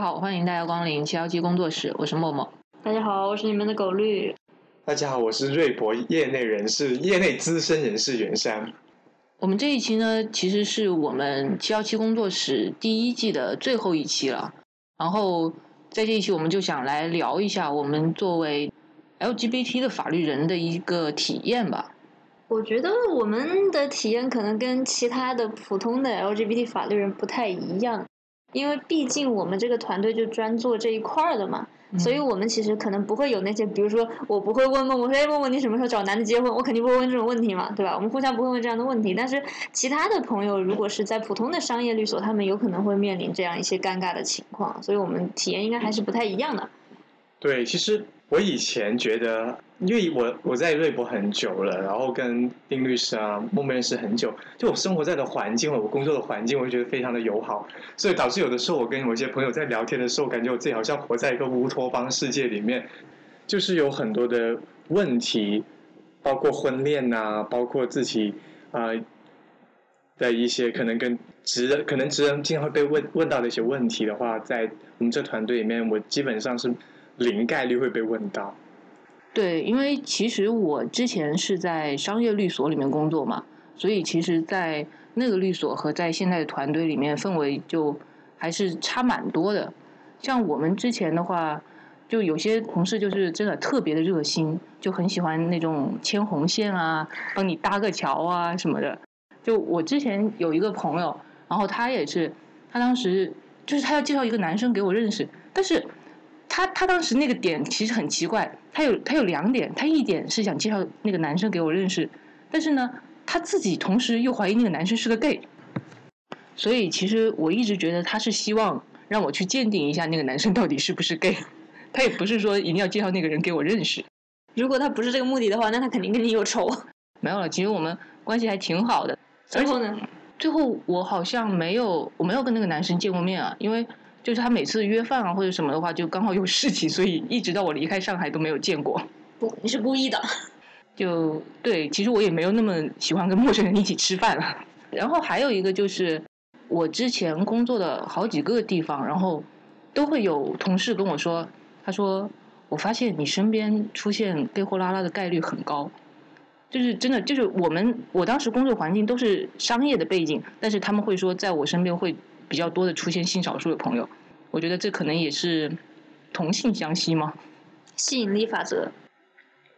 好，欢迎大家光临七幺七工作室，我是默默。大家好，我是你们的狗绿。大家好，我是瑞博业内人士、业内资深人士袁山。我们这一期呢，其实是我们七幺七工作室第一季的最后一期了。然后在这一期，我们就想来聊一下我们作为 LGBT 的法律人的一个体验吧。我觉得我们的体验可能跟其他的普通的 LGBT 法律人不太一样，因为毕竟我们这个团队就专做这一块儿的嘛。所以我们其实可能不会有那些，比如说我不会问默默说，哎，默默你什么时候找男的结婚？我肯定不会问这种问题嘛，对吧？我们互相不会问这样的问题。但是其他的朋友，如果是在普通的商业律所，他们有可能会面临这样一些尴尬的情况。所以我们体验应该还是不太一样的。对，其实我以前觉得。因为我我在瑞博很久了，然后跟丁律师啊、默默认识很久，就我生活在的环境我工作的环境，我就觉得非常的友好，所以导致有的时候我跟某些朋友在聊天的时候，感觉我自己好像活在一个乌托邦世界里面，就是有很多的问题，包括婚恋呐，包括自己啊的一些可能跟职人，可能职人经常会被问问到的一些问题的话，在我们这团队里面，我基本上是零概率会被问到。对，因为其实我之前是在商业律所里面工作嘛，所以其实，在那个律所和在现在的团队里面氛围就还是差蛮多的。像我们之前的话，就有些同事就是真的特别的热心，就很喜欢那种牵红线啊，帮你搭个桥啊什么的。就我之前有一个朋友，然后他也是，他当时就是他要介绍一个男生给我认识，但是。他他当时那个点其实很奇怪，他有他有两点，他一点是想介绍那个男生给我认识，但是呢，他自己同时又怀疑那个男生是个 gay，所以其实我一直觉得他是希望让我去鉴定一下那个男生到底是不是 gay，他也不是说一定要介绍那个人给我认识。如果他不是这个目的的话，那他肯定跟你有仇。没有了，其实我们关系还挺好的。最后呢？最后我好像没有，我没有跟那个男生见过面啊，因为。就是他每次约饭啊或者什么的话，就刚好有事情，所以一直到我离开上海都没有见过。不，你是故意的。就对，其实我也没有那么喜欢跟陌生人一起吃饭了。然后还有一个就是，我之前工作的好几个地方，然后都会有同事跟我说，他说我发现你身边出现 gay 货拉拉的概率很高。就是真的，就是我们我当时工作环境都是商业的背景，但是他们会说在我身边会。比较多的出现性少数的朋友，我觉得这可能也是同性相吸吗？吸引力法则。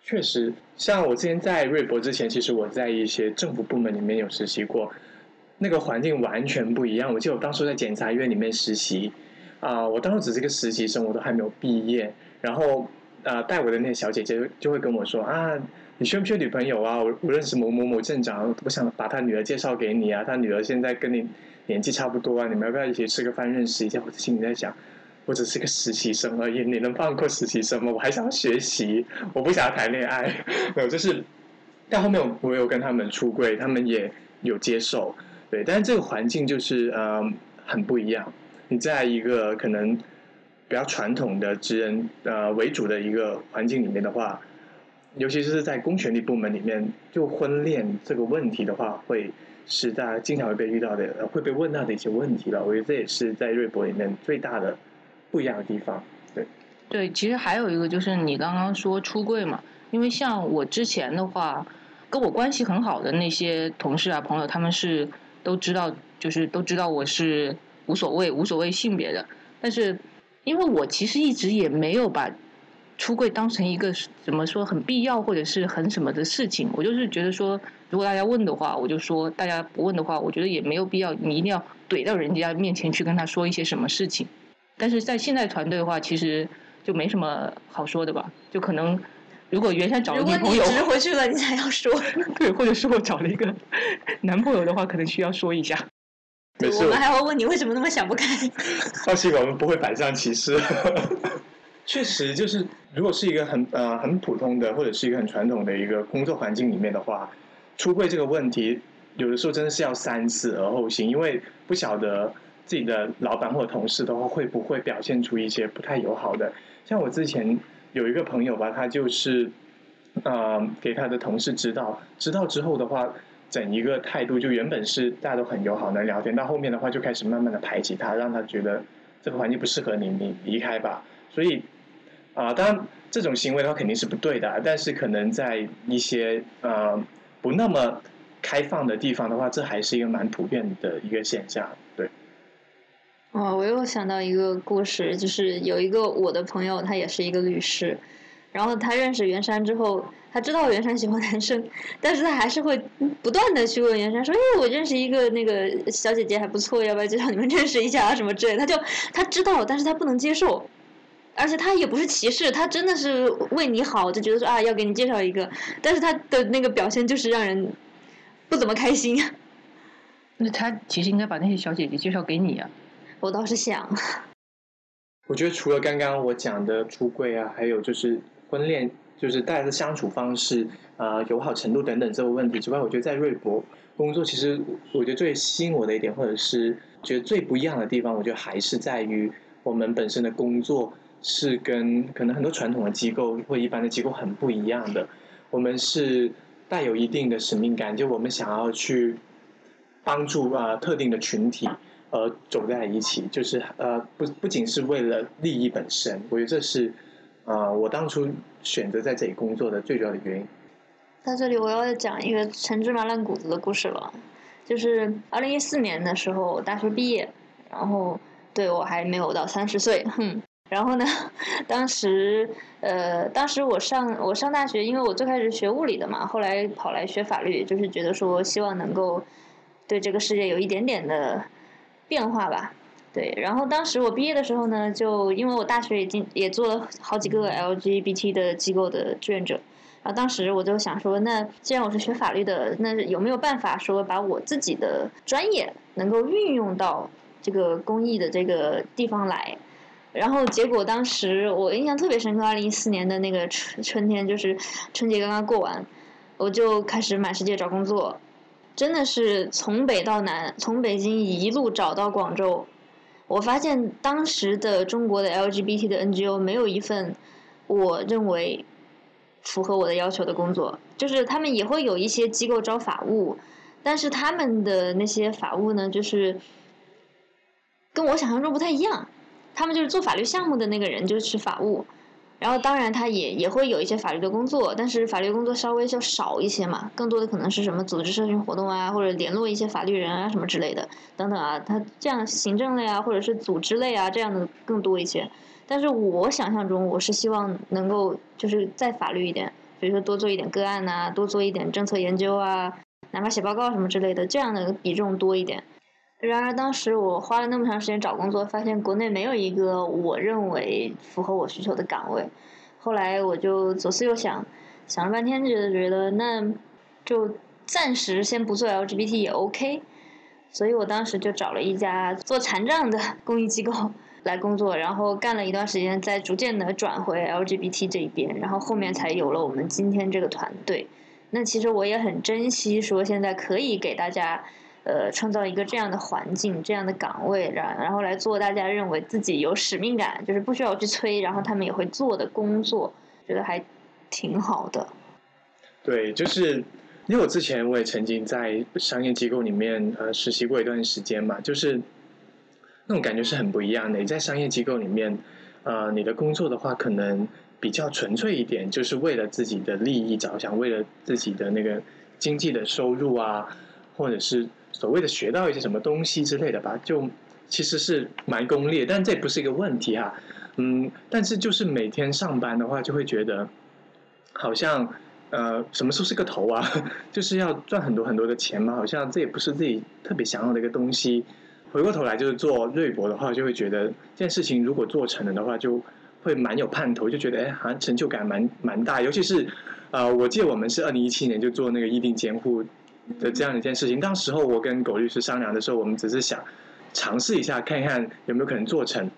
确实，像我之前在瑞博之前，其实我在一些政府部门里面有实习过，那个环境完全不一样。我记得我当时在检察院里面实习，啊，我当时只是个实习生，我都还没有毕业。然后啊，带我的那个小姐姐就会跟我说啊，你缺不缺女朋友啊？我我认识某某某镇长，我想把他女儿介绍给你啊，他女儿现在跟你。年纪差不多啊，你们要不要一起吃个饭认识一下？我心里在想，我只是个实习生而已，你能放过实习生吗？我还想要学习，我不想要谈恋爱。没有，就是，但后面我我有跟他们出柜，他们也有接受，对。但是这个环境就是呃很不一样。你在一个可能比较传统的职人呃为主的一个环境里面的话，尤其是在公权力部门里面，就婚恋这个问题的话会。是大家经常会被遇到的，会被问到的一些问题了。我觉得这也是在瑞博里面最大的不一样的地方。对，对，其实还有一个就是你刚刚说出柜嘛，因为像我之前的话，跟我关系很好的那些同事啊朋友，他们是都知道，就是都知道我是无所谓无所谓性别的，但是因为我其实一直也没有把。出柜当成一个怎么说很必要或者是很什么的事情，我就是觉得说，如果大家问的话，我就说；大家不问的话，我觉得也没有必要，你一定要怼到人家面前去跟他说一些什么事情。但是在现在团队的话，其实就没什么好说的吧？就可能如果原先找了女朋友，直回去了，你才要说。对，或者是我找了一个男朋友的话，可能需要说一下。没事，我们还会问你为什么那么想不开。放心，我们不会反向歧视。确实，就是如果是一个很呃很普通的，或者是一个很传统的一个工作环境里面的话，出柜这个问题，有的时候真的是要三思而后行，因为不晓得自己的老板或者同事的话会不会表现出一些不太友好的。像我之前有一个朋友吧，他就是呃给他的同事知道，知道之后的话，整一个态度就原本是大家都很友好能聊天，到后面的话就开始慢慢的排挤他，让他觉得。这个环境不适合你，你离开吧。所以啊，当然这种行为的话肯定是不对的，但是可能在一些呃不那么开放的地方的话，这还是一个蛮普遍的一个现象，对。哦，我又想到一个故事，就是有一个我的朋友，他也是一个律师，然后他认识袁山之后，他知道袁山喜欢男生，但是他还是会不断的去问袁山说：“哎，我认识一个那个小姐姐还不错，要不要介绍你们认识一下啊？什么之类。”他就他知道，但是他不能接受，而且他也不是歧视，他真的是为你好，就觉得说啊要给你介绍一个，但是他的那个表现就是让人不怎么开心。那他其实应该把那些小姐姐介绍给你啊。我倒是想，我觉得除了刚刚我讲的出柜啊，还有就是婚恋，就是大家的相处方式啊、友好程度等等这个问题之外，我觉得在瑞博工作，其实我觉得最吸引我的一点，或者是觉得最不一样的地方，我觉得还是在于我们本身的工作是跟可能很多传统的机构或一般的机构很不一样的。我们是带有一定的使命感，就我们想要去帮助啊特定的群体。而，走在一起，就是呃，不不仅是为了利益本身，我觉得这是啊，我当初选择在这里工作的最主要的原因。在这里，我要讲一个陈芝麻烂谷子的故事了。就是二零一四年的时候，我大学毕业，然后对我还没有到三十岁，哼。然后呢，当时呃，当时我上我上大学，因为我最开始学物理的嘛，后来跑来学法律，就是觉得说希望能够对这个世界有一点点的。变化吧，对。然后当时我毕业的时候呢，就因为我大学已经也做了好几个 LGBT 的机构的志愿者，然后当时我就想说，那既然我是学法律的，那有没有办法说把我自己的专业能够运用到这个公益的这个地方来？然后结果当时我印象特别深刻，二零一四年的那个春春天，就是春节刚刚过完，我就开始满世界找工作。真的是从北到南，从北京一路找到广州。我发现当时的中国的 LGBT 的 NGO 没有一份我认为符合我的要求的工作，就是他们也会有一些机构招法务，但是他们的那些法务呢，就是跟我想象中不太一样。他们就是做法律项目的那个人就是法务。然后当然，他也也会有一些法律的工作，但是法律工作稍微就少一些嘛，更多的可能是什么组织社群活动啊，或者联络一些法律人啊什么之类的，等等啊，他这样行政类啊，或者是组织类啊这样的更多一些。但是我想象中，我是希望能够就是再法律一点，比如说多做一点个案呐，多做一点政策研究啊，哪怕写报告什么之类的，这样的比重多一点。然而，当时我花了那么长时间找工作，发现国内没有一个我认为符合我需求的岗位。后来我就左思右想，想了半天，觉得觉得那就暂时先不做 LGBT 也 OK。所以我当时就找了一家做残障的公益机构来工作，然后干了一段时间，再逐渐的转回 LGBT 这一边，然后后面才有了我们今天这个团队。那其实我也很珍惜，说现在可以给大家。呃，创造一个这样的环境，这样的岗位，然然后来做大家认为自己有使命感，就是不需要去催，然后他们也会做的工作，觉得还挺好的。对，就是因为我之前我也曾经在商业机构里面呃实习过一段时间嘛，就是那种感觉是很不一样的。你在商业机构里面，呃，你的工作的话可能比较纯粹一点，就是为了自己的利益着想，为了自己的那个经济的收入啊，或者是。所谓的学到一些什么东西之类的吧，就其实是蛮功利，但这不是一个问题哈。嗯，但是就是每天上班的话，就会觉得好像呃，什么时候是个头啊？就是要赚很多很多的钱嘛，好像这也不是自己特别想要的一个东西。回过头来就是做瑞博的话，就会觉得这件事情如果做成了的话，就会蛮有盼头，就觉得哎，好像成就感蛮蛮大。尤其是呃，我记得我们是二零一七年就做那个议定监护。的这样一件事情，当时候我跟狗律师商量的时候，我们只是想尝试一下，看一看有没有可能做成。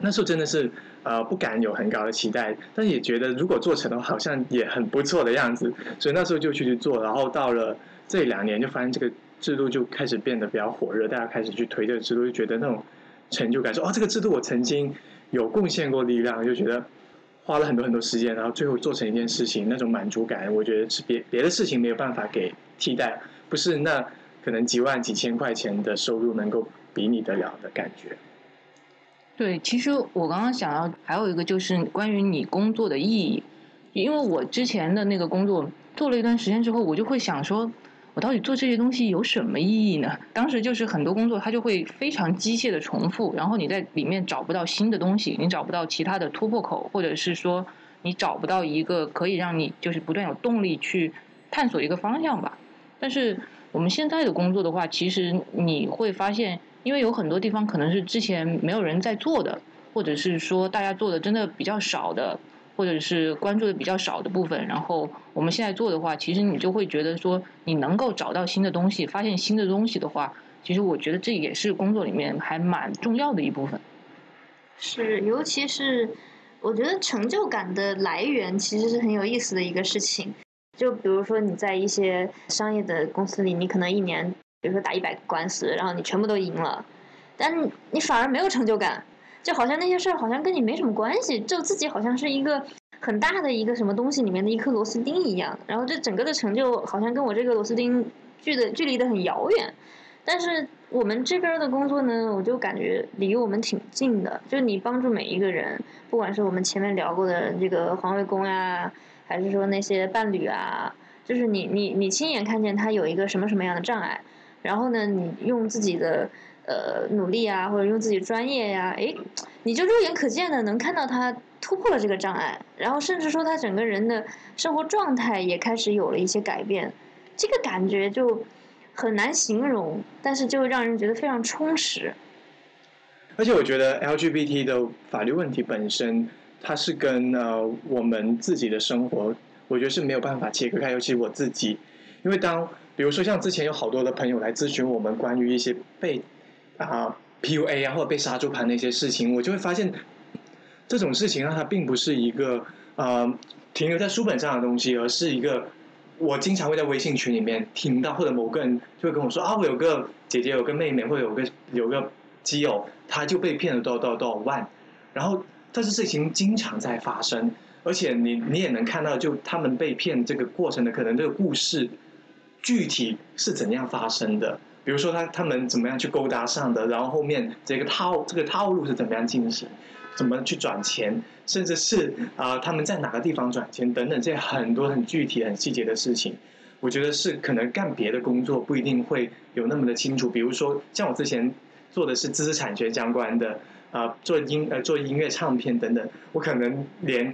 那时候真的是呃不敢有很高的期待，但也觉得如果做成的话，好像也很不错的样子，所以那时候就去去做。然后到了这两年，就发现这个制度就开始变得比较火热，大家开始去推这个制度，就觉得那种成就感，说哦，这个制度我曾经有贡献过力量，就觉得。花了很多很多时间，然后最后做成一件事情，那种满足感，我觉得是别别的事情没有办法给替代，不是那可能几万几千块钱的收入能够比拟得了的感觉。对，其实我刚刚想要还有一个就是关于你工作的意义，因为我之前的那个工作做了一段时间之后，我就会想说，我到底做这些东西有什么意义呢？当时就是很多工作它就会非常机械的重复，然后你在里面找不到新的东西，你找不到其他的突破口，或者是说你找不到一个可以让你就是不断有动力去探索一个方向吧。但是我们现在的工作的话，其实你会发现。因为有很多地方可能是之前没有人在做的，或者是说大家做的真的比较少的，或者是关注的比较少的部分。然后我们现在做的话，其实你就会觉得说，你能够找到新的东西，发现新的东西的话，其实我觉得这也是工作里面还蛮重要的一部分。是，尤其是我觉得成就感的来源其实是很有意思的一个事情。就比如说你在一些商业的公司里，你可能一年。比如说打一百个官司，然后你全部都赢了，但你反而没有成就感，就好像那些事儿好像跟你没什么关系，就自己好像是一个很大的一个什么东西里面的一颗螺丝钉一样，然后这整个的成就好像跟我这个螺丝钉距的距离的很遥远。但是我们这边的工作呢，我就感觉离我们挺近的，就是你帮助每一个人，不管是我们前面聊过的这个环卫工呀，还是说那些伴侣啊，就是你你你亲眼看见他有一个什么什么样的障碍。然后呢，你用自己的呃努力啊，或者用自己专业呀，哎，你就肉眼可见的能看到他突破了这个障碍，然后甚至说他整个人的生活状态也开始有了一些改变，这个感觉就很难形容，但是就让人觉得非常充实。而且我觉得 LGBT 的法律问题本身，它是跟呃我们自己的生活，我觉得是没有办法切割开，尤其我自己，因为当。比如说，像之前有好多的朋友来咨询我们关于一些被啊 PUA 啊或者被杀猪盘的一些事情，我就会发现这种事情啊，它并不是一个呃停留在书本上的东西，而是一个我经常会在微信群里面听到，或者某个人就会跟我说啊，我有个姐姐，有个妹妹，或者有个有个基友，他就被骗了多少多少多少万，然后但是事情经常在发生，而且你你也能看到，就他们被骗这个过程的可能这个故事。具体是怎样发生的？比如说他他们怎么样去勾搭上的，然后后面这个套这个套路是怎么样进行，怎么去转钱，甚至是啊他们在哪个地方转钱等等，这很多很具体很细节的事情，我觉得是可能干别的工作不一定会有那么的清楚。比如说像我之前做的是知识产权相关的啊，做音呃做音乐唱片等等，我可能连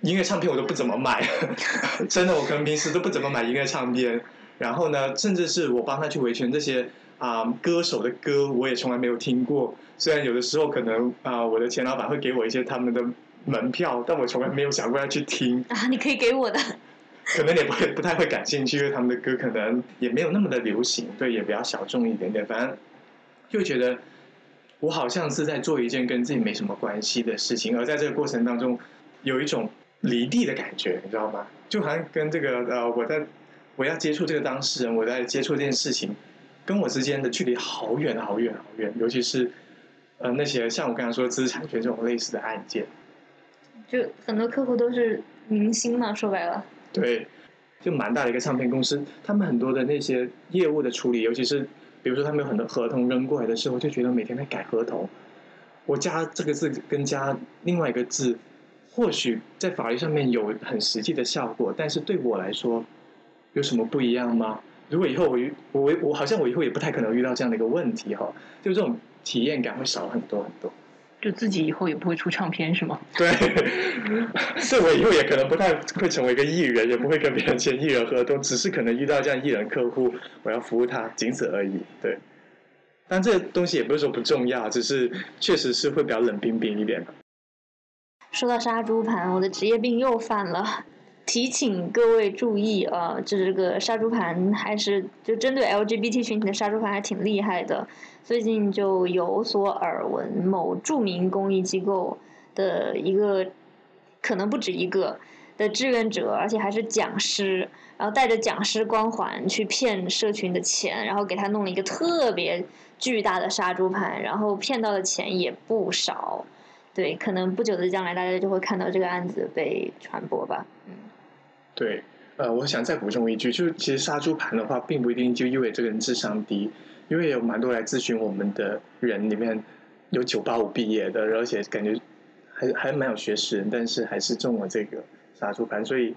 音乐唱片我都不怎么买，真的我可能平时都不怎么买音乐唱片。然后呢，甚至是我帮他去维权这些啊歌手的歌，我也从来没有听过。虽然有的时候可能啊，我的前老板会给我一些他们的门票，但我从来没有想过要去听。啊，你可以给我的。可能也不会不太会感兴趣，因为他们的歌可能也没有那么的流行，对，也比较小众一点点。反正就觉得我好像是在做一件跟自己没什么关系的事情，而在这个过程当中有一种离地的感觉，你知道吗？就好像跟这个呃，我在。我要接触这个当事人，我在接触这件事情，跟我之间的距离好远好远好远，尤其是呃那些像我刚才说知识产权这种类似的案件，就很多客户都是明星嘛，说白了。对，就蛮大的一个唱片公司，他们很多的那些业务的处理，尤其是比如说他们有很多合同扔过来的时候，就觉得每天在改合同，我加这个字跟加另外一个字，或许在法律上面有很实际的效果，但是对我来说。有什么不一样吗？如果以后我我我好像我以后也不太可能遇到这样的一个问题哈，就这种体验感会少很多很多。就自己以后也不会出唱片是吗？对，是我以后也可能不太会成为一个艺人，也不会跟别人签艺人合同，只是可能遇到这样艺人客户，我要服务他，仅此而已。对，但这东西也不是说不重要，只是确实是会比较冷冰冰一点。说到杀猪盘，我的职业病又犯了。提醒各位注意啊，这个杀猪盘还是就针对 LGBT 群体的杀猪盘还挺厉害的。最近就有所耳闻，某著名公益机构的一个可能不止一个的志愿者，而且还是讲师，然后带着讲师光环去骗社群的钱，然后给他弄了一个特别巨大的杀猪盘，然后骗到的钱也不少。对，可能不久的将来大家就会看到这个案子被传播吧。嗯。对，呃，我想再补充一句，就是其实杀猪盘的话，并不一定就意味这个人智商低，因为有蛮多来咨询我们的人里面，有九八五毕业的，而且感觉还还蛮有学识，但是还是中了这个杀猪盘，所以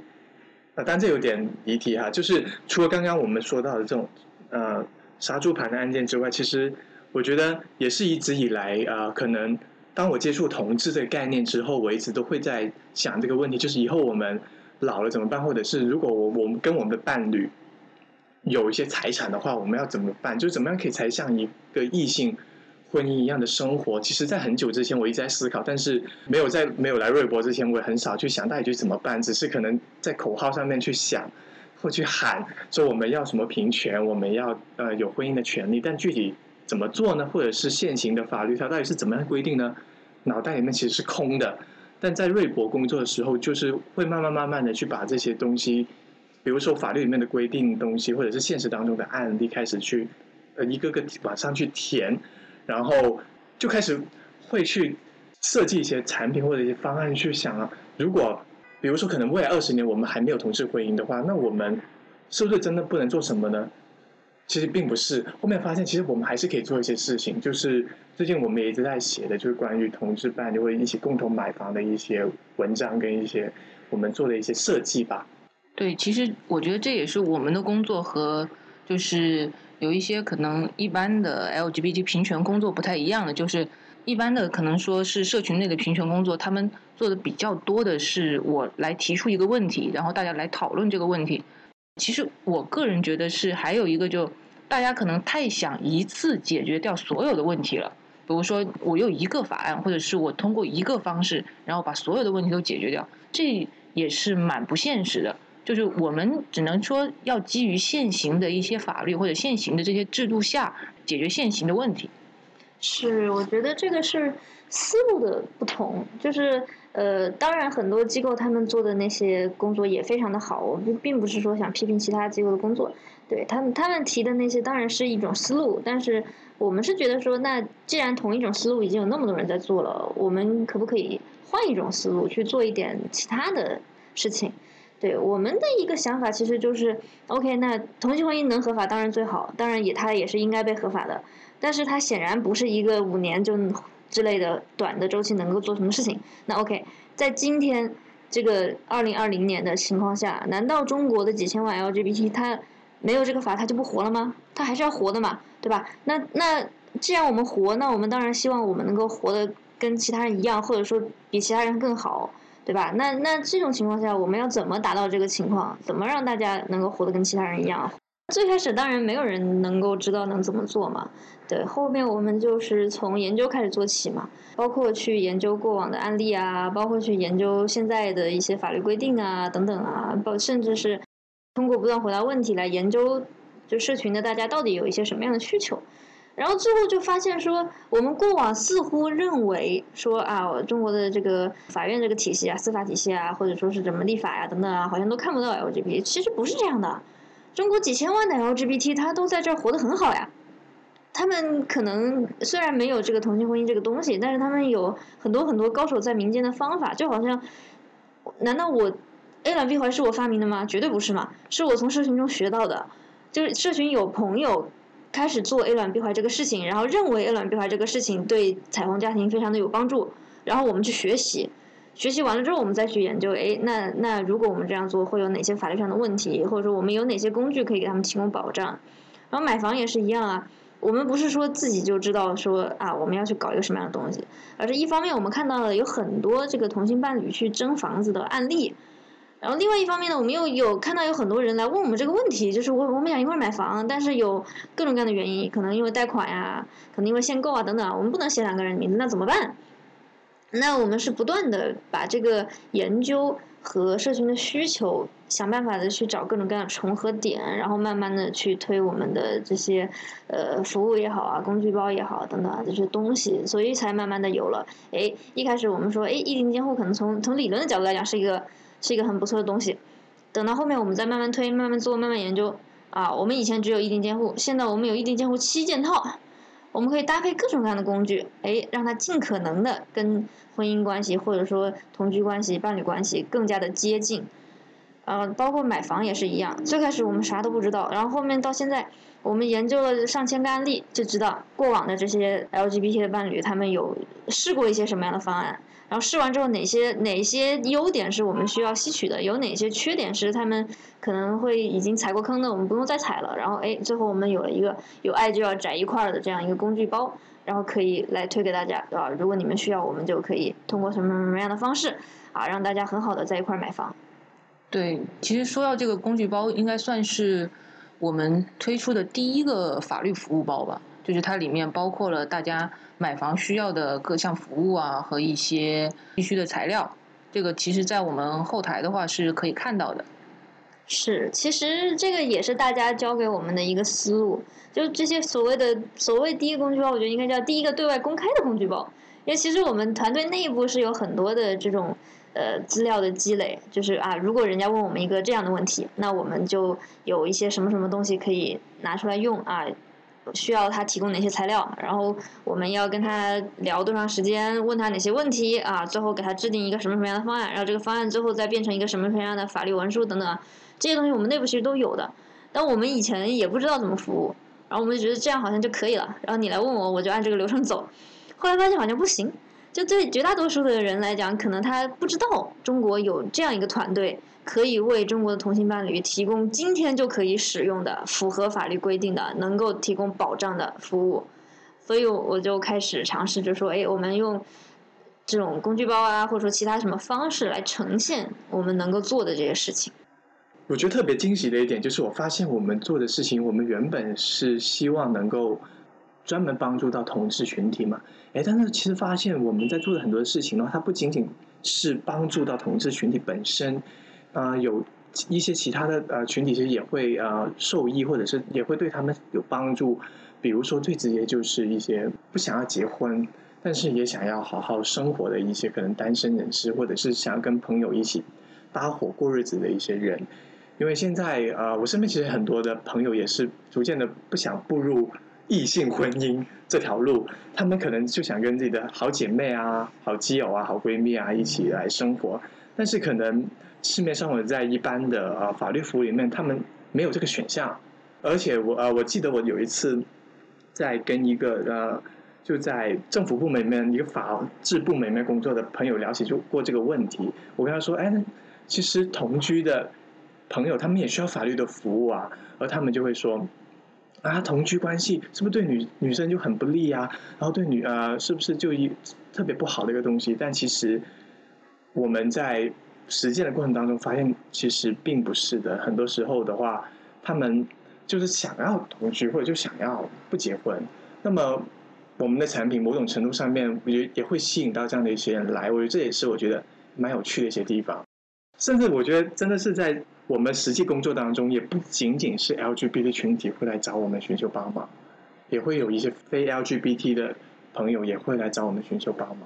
啊，当然这有点离题哈。就是除了刚刚我们说到的这种呃杀猪盘的案件之外，其实我觉得也是一直以来啊，可能当我接触同志这个概念之后，我一直都会在想这个问题，就是以后我们老了怎么办，或者是如果我我们跟我们的伴侣。有一些财产的话，我们要怎么办？就是怎么样可以才像一个异性婚姻一样的生活？其实，在很久之前，我一直在思考，但是没有在没有来瑞博之前，我也很少去想到底去怎么办。只是可能在口号上面去想或去喊，说我们要什么平权，我们要呃有婚姻的权利，但具体怎么做呢？或者是现行的法律它到底是怎么样规定呢？脑袋里面其实是空的。但在瑞博工作的时候，就是会慢慢慢慢的去把这些东西。比如说法律里面的规定东西，或者是现实当中的案例，开始去呃一个个往上去填，然后就开始会去设计一些产品或者一些方案，去想啊，如果比如说可能未来二十年我们还没有同志婚姻的话，那我们是不是真的不能做什么呢？其实并不是，后面发现其实我们还是可以做一些事情。就是最近我们也一直在写的，就是关于同志伴侣会一起共同买房的一些文章跟一些我们做的一些设计吧。对，其实我觉得这也是我们的工作和就是有一些可能一般的 LGBT 平权工作不太一样的，就是一般的可能说是社群内的平权工作，他们做的比较多的是我来提出一个问题，然后大家来讨论这个问题。其实我个人觉得是还有一个，就大家可能太想一次解决掉所有的问题了，比如说我有一个法案，或者是我通过一个方式，然后把所有的问题都解决掉，这也是蛮不现实的。就是我们只能说要基于现行的一些法律或者现行的这些制度下解决现行的问题。是，我觉得这个是思路的不同。就是呃，当然很多机构他们做的那些工作也非常的好，我并并不是说想批评其他机构的工作。对他们他们提的那些当然是一种思路，但是我们是觉得说，那既然同一种思路已经有那么多人在做了，我们可不可以换一种思路去做一点其他的事情？对我们的一个想法，其实就是，OK，那同性婚姻能合法当然最好，当然也它也是应该被合法的，但是它显然不是一个五年就之类的短的周期能够做什么事情。那 OK，在今天这个二零二零年的情况下，难道中国的几千万 LGBT 它没有这个法它就不活了吗？它还是要活的嘛，对吧？那那既然我们活，那我们当然希望我们能够活得跟其他人一样，或者说比其他人更好。对吧？那那这种情况下，我们要怎么达到这个情况？怎么让大家能够活得跟其他人一样？最开始当然没有人能够知道能怎么做嘛。对，后面我们就是从研究开始做起嘛，包括去研究过往的案例啊，包括去研究现在的一些法律规定啊，等等啊，包甚至是通过不断回答问题来研究，就社群的大家到底有一些什么样的需求。然后最后就发现说，我们过往似乎认为说啊，中国的这个法院这个体系啊，司法体系啊，或者说是怎么立法呀等等啊，好像都看不到 LGBT。其实不是这样的，中国几千万的 LGBT 他都在这儿活得很好呀。他们可能虽然没有这个同性婚姻这个东西，但是他们有很多很多高手在民间的方法，就好像，难道我 A 卵 B 怀是我发明的吗？绝对不是嘛，是我从社群中学到的，就是社群有朋友。开始做 A 卵闭环这个事情，然后认为 A 卵闭环这个事情对彩虹家庭非常的有帮助，然后我们去学习，学习完了之后我们再去研究，哎，那那如果我们这样做会有哪些法律上的问题，或者说我们有哪些工具可以给他们提供保障？然后买房也是一样啊，我们不是说自己就知道说啊我们要去搞一个什么样的东西，而是一方面我们看到了有很多这个同性伴侣去争房子的案例。然后另外一方面呢，我们又有看到有很多人来问我们这个问题，就是我我们想一块儿买房，但是有各种各样的原因，可能因为贷款呀，可能因为限购啊等等，我们不能写两个人名字，那怎么办？那我们是不断的把这个研究和社群的需求，想办法的去找各种各样的重合点，然后慢慢的去推我们的这些呃服务也好啊，工具包也好等等啊这些东西，所以才慢慢的有了。哎，一开始我们说，哎，异地监护可能从从理论的角度来讲是一个。是一个很不错的东西，等到后面我们再慢慢推、慢慢做、慢慢研究啊。我们以前只有一定监护，现在我们有一定监护七件套，我们可以搭配各种各样的工具，哎，让它尽可能的跟婚姻关系或者说同居关系、伴侣关系更加的接近。呃，包括买房也是一样，最开始我们啥都不知道，然后后面到现在，我们研究了上千个案例，就知道过往的这些 LGBT 的伴侣，他们有试过一些什么样的方案，然后试完之后哪些哪些优点是我们需要吸取的，有哪些缺点是他们可能会已经踩过坑的，我们不用再踩了。然后哎，最后我们有了一个有爱就要宅一块儿的这样一个工具包，然后可以来推给大家啊。如果你们需要，我们就可以通过什么什么样的方式啊，让大家很好的在一块儿买房。对，其实说到这个工具包，应该算是。我们推出的第一个法律服务包吧，就是它里面包括了大家买房需要的各项服务啊和一些必须的材料。这个其实，在我们后台的话是可以看到的。是，其实这个也是大家教给我们的一个思路，就这些所谓的所谓第一个工具包，我觉得应该叫第一个对外公开的工具包，因为其实我们团队内部是有很多的这种。呃，资料的积累就是啊，如果人家问我们一个这样的问题，那我们就有一些什么什么东西可以拿出来用啊，需要他提供哪些材料，然后我们要跟他聊多长时间，问他哪些问题啊，最后给他制定一个什么什么样的方案，然后这个方案最后再变成一个什么什么样的法律文书等等，这些东西我们内部其实都有的，但我们以前也不知道怎么服务，然后我们就觉得这样好像就可以了，然后你来问我，我就按这个流程走，后来发现好像不行。就对绝大多数的人来讲，可能他不知道中国有这样一个团队，可以为中国的同性伴侣提供今天就可以使用的、符合法律规定的、能够提供保障的服务。所以我就开始尝试着说，哎，我们用这种工具包啊，或者说其他什么方式来呈现我们能够做的这些事情。我觉得特别惊喜的一点就是，我发现我们做的事情，我们原本是希望能够。专门帮助到同志群体嘛？哎，但是其实发现我们在做的很多事情呢，它不仅仅是帮助到同志群体本身，啊，有一些其他的呃群体其实也会呃受益，或者是也会对他们有帮助。比如说最直接就是一些不想要结婚，但是也想要好好生活的一些可能单身人士，或者是想要跟朋友一起搭伙过日子的一些人。因为现在啊，我身边其实很多的朋友也是逐渐的不想步入。异性婚姻这条路，他们可能就想跟自己的好姐妹啊、好基友啊、好闺蜜啊一起来生活，但是可能市面上我在一般的呃法律服务里面，他们没有这个选项。而且我呃我记得我有一次在跟一个呃就在政府部门里面一个法制部门里面工作的朋友聊起就过这个问题，我跟他说：“哎，其实同居的朋友他们也需要法律的服务啊。”而他们就会说。啊，同居关系是不是对女女生就很不利啊？然后对女呃，是不是就一特别不好的一个东西？但其实我们在实践的过程当中发现，其实并不是的。很多时候的话，他们就是想要同居，或者就想要不结婚。那么我们的产品某种程度上面，我觉得也会吸引到这样的一些人来。我觉得这也是我觉得蛮有趣的一些地方。甚至我觉得真的是在。我们实际工作当中，也不仅仅是 LGBT 群体会来找我们寻求帮忙，也会有一些非 LGBT 的朋友也会来找我们寻求帮忙。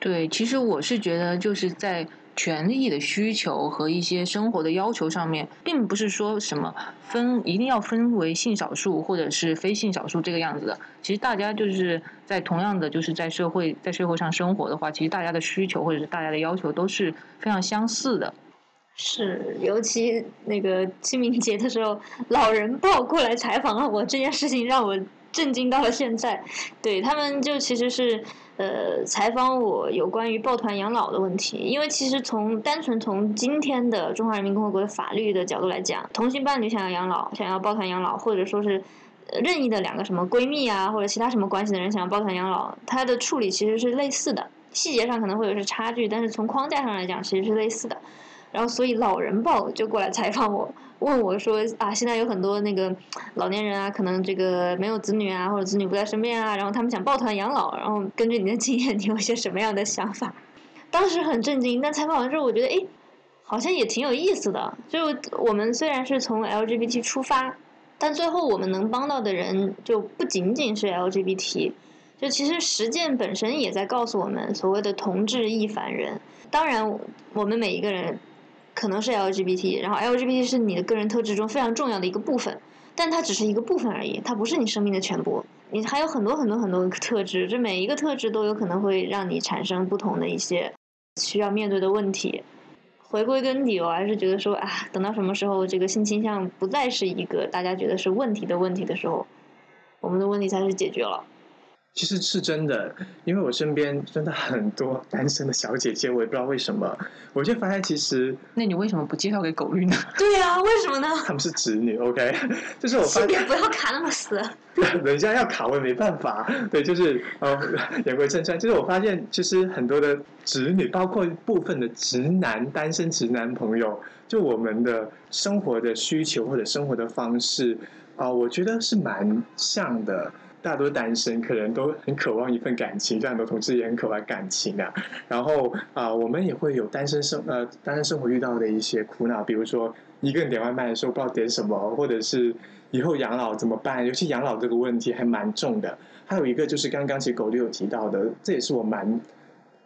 对，其实我是觉得，就是在权利的需求和一些生活的要求上面，并不是说什么分一定要分为性少数或者是非性少数这个样子的。其实大家就是在同样的就是在社会在社会上生活的话，其实大家的需求或者是大家的要求都是非常相似的。是，尤其那个清明节的时候，老人报过来采访了我，这件事情让我震惊到了现在。对他们就其实是呃采访我有关于抱团养老的问题，因为其实从单纯从今天的中华人民共和国的法律的角度来讲，同性伴侣想要养老，想要抱团养老，或者说是任意的两个什么闺蜜啊或者其他什么关系的人想要抱团养老，它的处理其实是类似的，细节上可能会有些差距，但是从框架上来讲其实是类似的。然后，所以老人报就过来采访我，问我说：“啊，现在有很多那个老年人啊，可能这个没有子女啊，或者子女不在身边啊，然后他们想抱团养老，然后根据你的经验，你有些什么样的想法？”当时很震惊，但采访完之后，我觉得哎，好像也挺有意思的。就我们虽然是从 LGBT 出发，但最后我们能帮到的人就不仅仅是 LGBT，就其实实践本身也在告诉我们，所谓的同志亦凡人。当然，我们每一个人。可能是 LGBT，然后 LGBT 是你的个人特质中非常重要的一个部分，但它只是一个部分而已，它不是你生命的全部。你还有很多很多很多特质，这每一个特质都有可能会让你产生不同的一些需要面对的问题。回归根底，我还是觉得说啊，等到什么时候这个性倾向不再是一个大家觉得是问题的问题的时候，我们的问题才是解决了。其实是真的，因为我身边真的很多单身的小姐姐，我也不知道为什么，我就发现其实那你为什么不介绍给狗绿呢？对呀、为什么呢？他们是直女，OK，就是我发性别现不要卡那么死。人家要卡我也没办法，对，就是呃言归正传，就是我发现其实很多的直女，包括部分的直男单身直男朋友，就我们的生活的需求或者生活的方式啊、我觉得是蛮像的。大多单身可能都很渴望一份感情，像很多同志也很渴望感情啊。然后啊、我们也会有单身生呃单身生活遇到的一些苦恼，比如说一个人点外卖的时候不知道点什么，或者是以后养老怎么办？尤其养老这个问题还蛮重的。还有一个就是刚刚其实狗里有提到的，这也是我蛮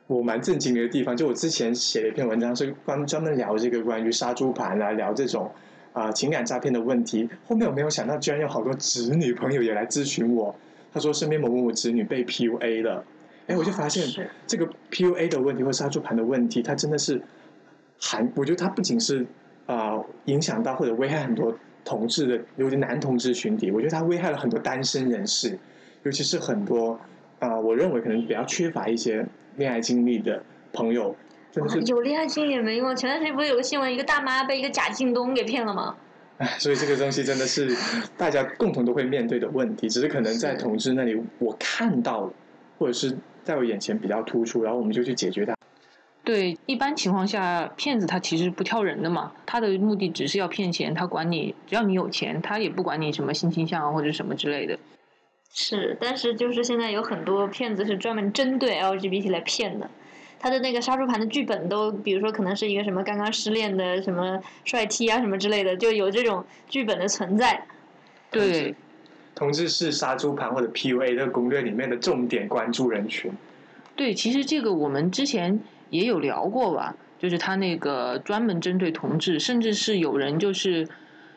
我蛮震惊的一个地方。就我之前写了一篇文章，是关专门聊这个关于杀猪盘来聊这种啊、情感诈骗的问题。后面我没有想到，居然有好多直女朋友也来咨询我，他说身边某某某子女被 PUA 了。哎，我就发现这个 PUA 的问题或杀猪盘的问题，它真的是含，我觉得它不仅是啊、影响到或者危害很多同志的，尤其男同志群体，我觉得它危害了很多单身人士，尤其是很多啊、我认为可能比较缺乏一些恋爱经历的朋友，真的是有恋爱经历也没用。前段时间不是有个新闻，一个大妈被一个假靳东给骗了吗？唉，所以这个东西真的是大家共同都会面对的问题，只是可能在同志那里我看到了，或者是在我眼前比较突出，然后我们就去解决它。对，一般情况下，骗子他其实不挑人的嘛，他的目的只是要骗钱，他管你，只要你有钱，他也不管你什么性倾向啊或者什么之类的。是，但是就是现在有很多骗子是专门针对 LGBT 来骗的。他的那个杀猪盘的剧本都，比如说可能是一个什么刚刚失恋的什么帅 T 啊什么之类的，就有这种剧本的存在。对，同志是杀猪盘或者 PUA 这个攻略里面的重点关注人群。对，其实这个我们之前也有聊过吧，就是他那个专门针对同志，甚至是有人就是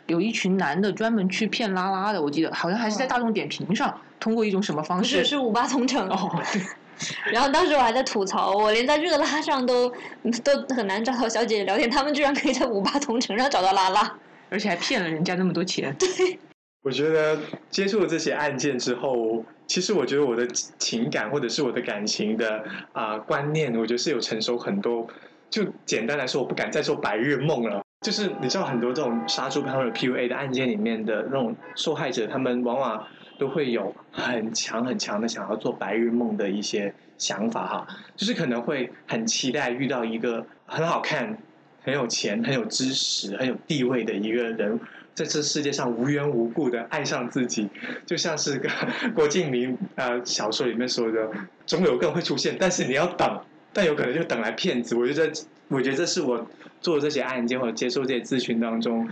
有一群男的专门去骗拉拉的，我记得好像还是在大众点评上通过一种什么方式是，是五八同城。哦，对，然后当时我还在吐槽，我连在热拉上都 都很难找到小姐姐聊天，他们居然可以在五八同城上找到拉拉。而且还骗了人家那么多钱。对我觉得接触了这些案件之后，其实我觉得我的情感或者是我的感情的啊、观念，我觉得是有成熟很多。就简单来说，我不敢再做白日梦了。就是你知道，很多这种杀猪盘或者 PUA 的案件里面的那种受害者，他们往往都会有很强很强的想要做白日梦的一些想法哈，就是可能会很期待遇到一个很好看、很有钱、很有知识、很有地位的一个人，在这世界上无缘无故的爱上自己，就像是个 郭敬明呃小说里面说的，总有个人会出现，但是你要等，但有可能就等来骗子。我觉得，我觉得这是我做这些案件或者接受这些咨询当中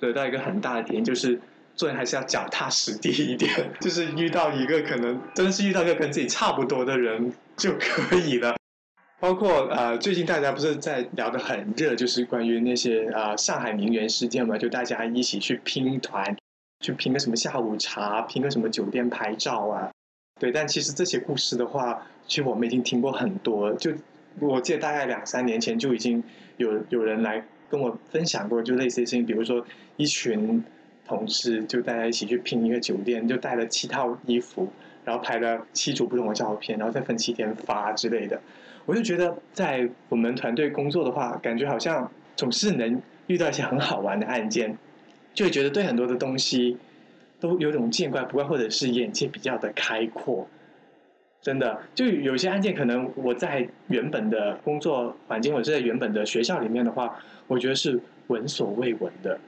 得到一个很大的点，就是做人还是要脚踏实地一点，就是遇到一个可能真的是遇到一个跟自己差不多的人就可以了。包括呃，最近大家不是在聊得很热，就是关于那些呃上海名媛事件嘛，就大家一起去拼团，去拼个什么下午茶，拼个什么酒店拍照啊，对。但其实这些故事的话，其实我们已经听过很多，就我记得大概两三年前就已经有有人来跟我分享过，就类似的事情，比如说一群同事就大家一起去拼一个酒店，就带了七套衣服，然后拍了七组不同的照片，然后再分七天发之类的。我就觉得在我们团队工作的话，感觉好像总是能遇到一些很好玩的案件，就会觉得对很多的东西都有种见怪不怪，或者是眼界比较的开阔。真的，就有些案件，可能我在原本的工作环境，或者在原本的学校里面的话，我觉得是闻所未闻的。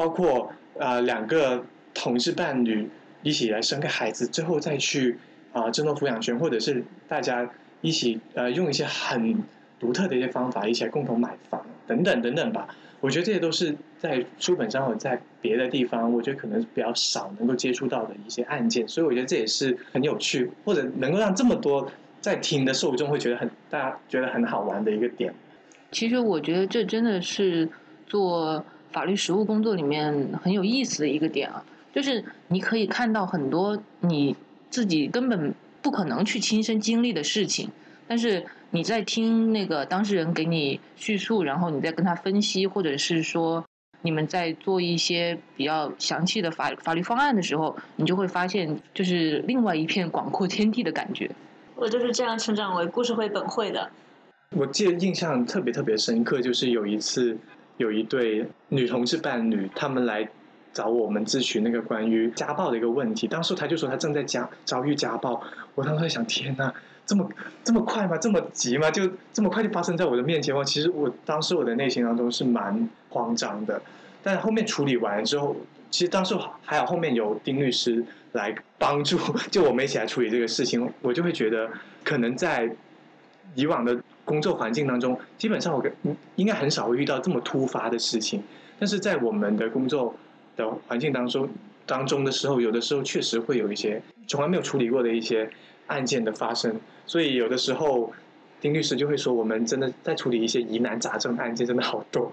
包括呃两个同志伴侣一起来生个孩子，最后再去啊、争夺抚养权，或者是大家一起呃用一些很独特的一些方法，一起来共同买房等等等等吧。我觉得这些都是在书本上或在别的地方，我觉得可能比较少能够接触到的一些案件，所以我觉得这也是很有趣，或者能够让这么多在听的受众会觉得很大家觉得很好玩的一个点。其实我觉得这真的是做法律实务工作里面很有意思的一个点啊，就是你可以看到很多你自己根本不可能去亲身经历的事情，但是你在听那个当事人给你叙述，然后你再跟他分析，或者是说你们在做一些比较详细的法法律方案的时候，你就会发现就是另外一片广阔天地的感觉。我就是这样成长为故事会本会的。我记得印象特别特别深刻，就是有一次有一对女同志伴侣，他们来找我们咨询那个关于家暴的一个问题。当时他就说他正在家遭遇家暴，我当时在想，天哪，这么这么快吗？这么急吗？就 这么快就发生在我的面前吗？其实我当时我的内心当中是蛮慌张的，但后面处理完之后，其实当时还好后面有丁律师来帮助，就我们一起来处理这个事情，我就会觉得可能在以往的。工作环境当中，基本上我跟应该很少会遇到这么突发的事情。但是在我们的工作的环境当中当中的时候，有的时候确实会有一些从来没有处理过的一些案件的发生。所以有的时候，丁律师就会说，我们真的在处理一些疑难杂症案件，真的好多。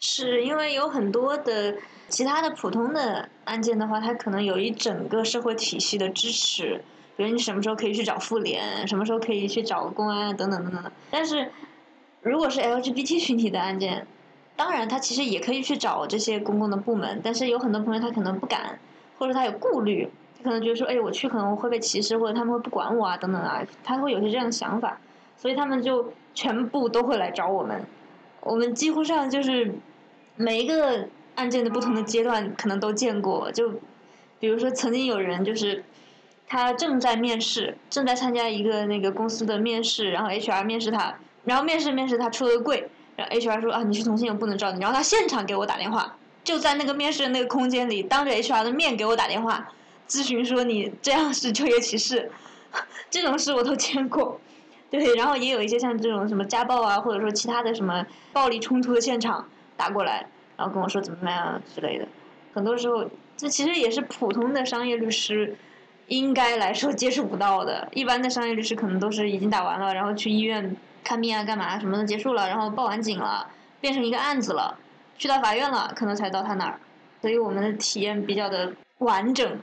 是因为有很多的其他的普通的案件的话，它可能有一整个社会体系的支持。比如你什么时候可以去找妇联，什么时候可以去找公安等等等等的。但是，如果是 LGBT 群体的案件，当然他其实也可以去找这些公共的部门。但是有很多朋友他可能不敢，或者他有顾虑，他可能觉得说，哎，我去可能会被歧视，或者他们会不管我啊等等啊，他会有些这样的想法，所以他们就全部都会来找我们。我们几乎上就是每一个案件的不同的阶段可能都见过。就比如说曾经有人就是。他正在面试，正在参加一个那个公司的面试，然后 HR 面试他，然后面试面试他出了个柜，然后 HR 说啊你是同性恋不能招你，然后他现场给我打电话，就在那个面试的那个空间里，当着 HR 的面给我打电话，咨询说你这样是就业歧视，这种事我都见过，对，然后也有一些像这种什么家暴啊，或者说其他的什么暴力冲突的现场打过来，然后跟我说怎么怎么样之类的，很多时候这其实也是普通的商业律师。应该来说接触不到的，一般的商业律师可能都是已经打完了，然后去医院看病啊、干嘛什么的结束了，然后报完警了，变成一个案子了，去到法院了，可能才到他那儿，所以我们的体验比较的完整。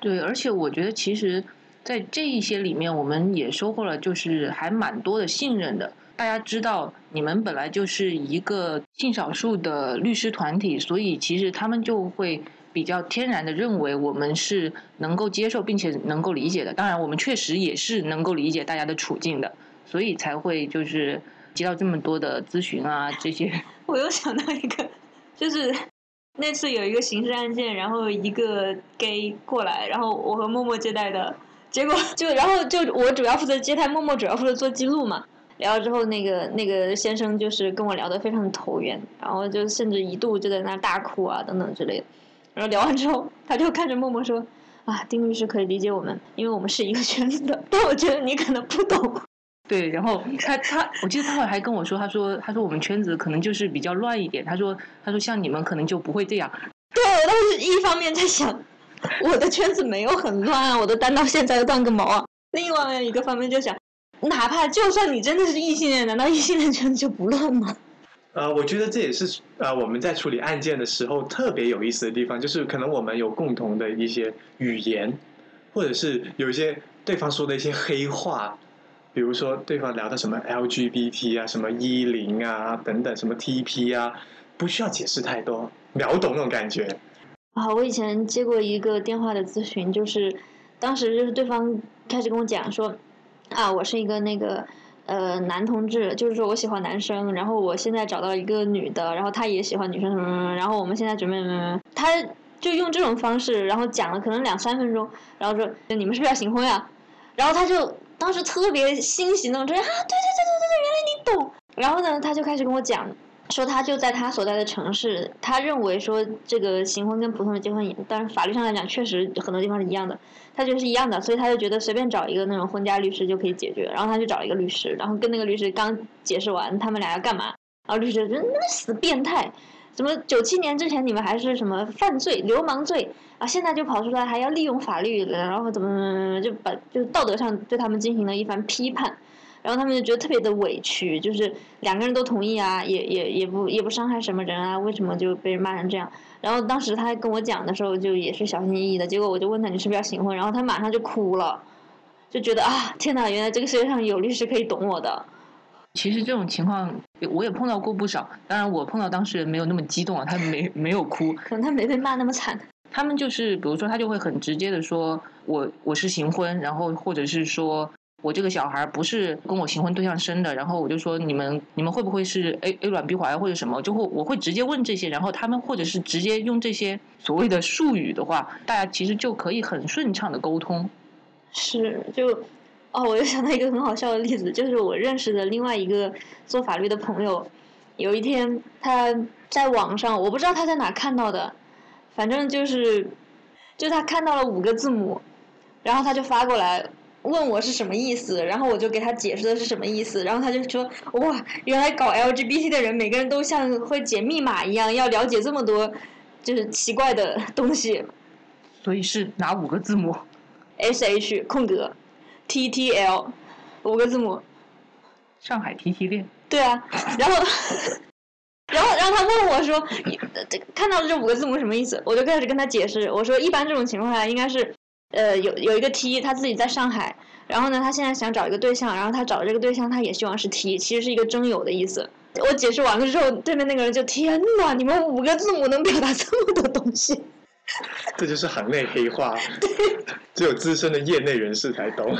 对，而且我觉得其实，在这一些里面，我们也收获了就是还蛮多的信任的。大家知道，你们本来就是一个性少数的律师团体，所以其实他们就会。比较天然的认为我们是能够接受并且能够理解的，当然我们确实也是能够理解大家的处境的，所以才会就是接到这么多的咨询啊这些。我又想到一个，就是那次有一个刑事案件，然后一个 gay 过来，然后我和默默接待的，结果就然后就我主要负责接待，默默主要负责做记录嘛。聊了之后，那个那个先生就是跟我聊得非常投缘，然后就甚至一度就在那大哭啊等等之类的。然后聊完之后，他就看着默默说：“啊，丁律师可以理解我们，因为我们是一个圈子的。但我觉得你可能不懂。”对，然后他他，我记得他还跟我说：“他说他说我们圈子可能就是比较乱一点。他说他说像你们可能就不会这样。”对，我当时一方面在想，我的圈子没有很乱啊，我的单到现在乱个毛啊。另外一个方面就想，哪怕就算你真的是异性恋，难道异性恋圈子就不乱吗？呃，我觉得这也是呃我们在处理案件的时候特别有意思的地方，就是可能我们有共同的一些语言，或者是有一些对方说的一些黑话，比如说对方聊的什么 LGBT 啊、什么一零啊等等，什么 TP 啊，不需要解释太多，秒懂那种感觉。啊，我以前接过一个电话的咨询，就是当时就是对方开始跟我讲说，啊，我是一个那个。呃，男同志就是说我喜欢男生，然后我现在找到一个女的，然后她也喜欢女生什么什么，然后我们现在准备什么，他就用这种方式，然后讲了可能两三分钟，然后说你们是不是要行婚呀？然后他就当时特别欣喜那种，说啊，对对对对对，原来你懂。然后呢，他就开始跟我讲。说他就在他所在的城市，他认为说这个行婚跟普通的结婚，当然法律上来讲确实很多地方是一样的，他觉得是一样的，所以他就觉得随便找一个那种婚家律师就可以解决，然后他就找一个律师，然后跟那个律师刚解释完他们俩要干嘛，然后律师说那死变态，怎么九七年之前你们还是什么犯罪流氓罪啊，现在就跑出来还要利用法律，然后怎么怎么就把就道德上对他们进行了一番批判。然后他们就觉得特别的委屈，就是两个人都同意啊，也也也不也不伤害什么人啊，为什么就被人骂成这样？然后当时他跟我讲的时候，就也是小心翼翼的。结果我就问他你是不是要行婚，然后他马上就哭了，就觉得啊，天哪，原来这个世界上有律师可以懂我的。其实这种情况我也碰到过不少，当然我碰到当事人没有那么激动啊，他没没有哭，可能他没被骂那么惨。他们就是，比如说他就会很直接的说，我我是行婚，然后或者是说我这个小孩不是跟我行婚对象生的，然后我就说你们你们会不会是 A A 卵 B 怀或者什么，就会我会直接问这些，然后他们或者是直接用这些所谓的术语的话，大家其实就可以很顺畅的沟通。是，就。哦，我又想到一个很好笑的例子，就是我认识的另外一个做法律的朋友，有一天他在网上，我不知道他在哪看到的，反正就是，就他看到了五个字母，然后他就发过来问我是什么意思，然后我就给他解释的是什么意思，然后他就说哇，原来搞 LGBT 的人每个人都像会解密码一样，要了解这么多就是奇怪的东西，所以是哪五个字母？S H 空格。T T L，五个字母。上海 T T 恋。对啊，然后，然后，然后他问我说：“这看到这五个字母什么意思？”我就开始跟他解释，我说：“一般这种情况下，应该是，呃，有有一个 T，他自己在上海，然后呢，他现在想找一个对象，然后他找的这个对象，他也希望是 T，其实是一个征友的意思。”我解释完了之后，对面那个人就：“天呐，你们五个字母能表达这么多东西？” 这就是行内黑话，只有资深的业内人士才懂。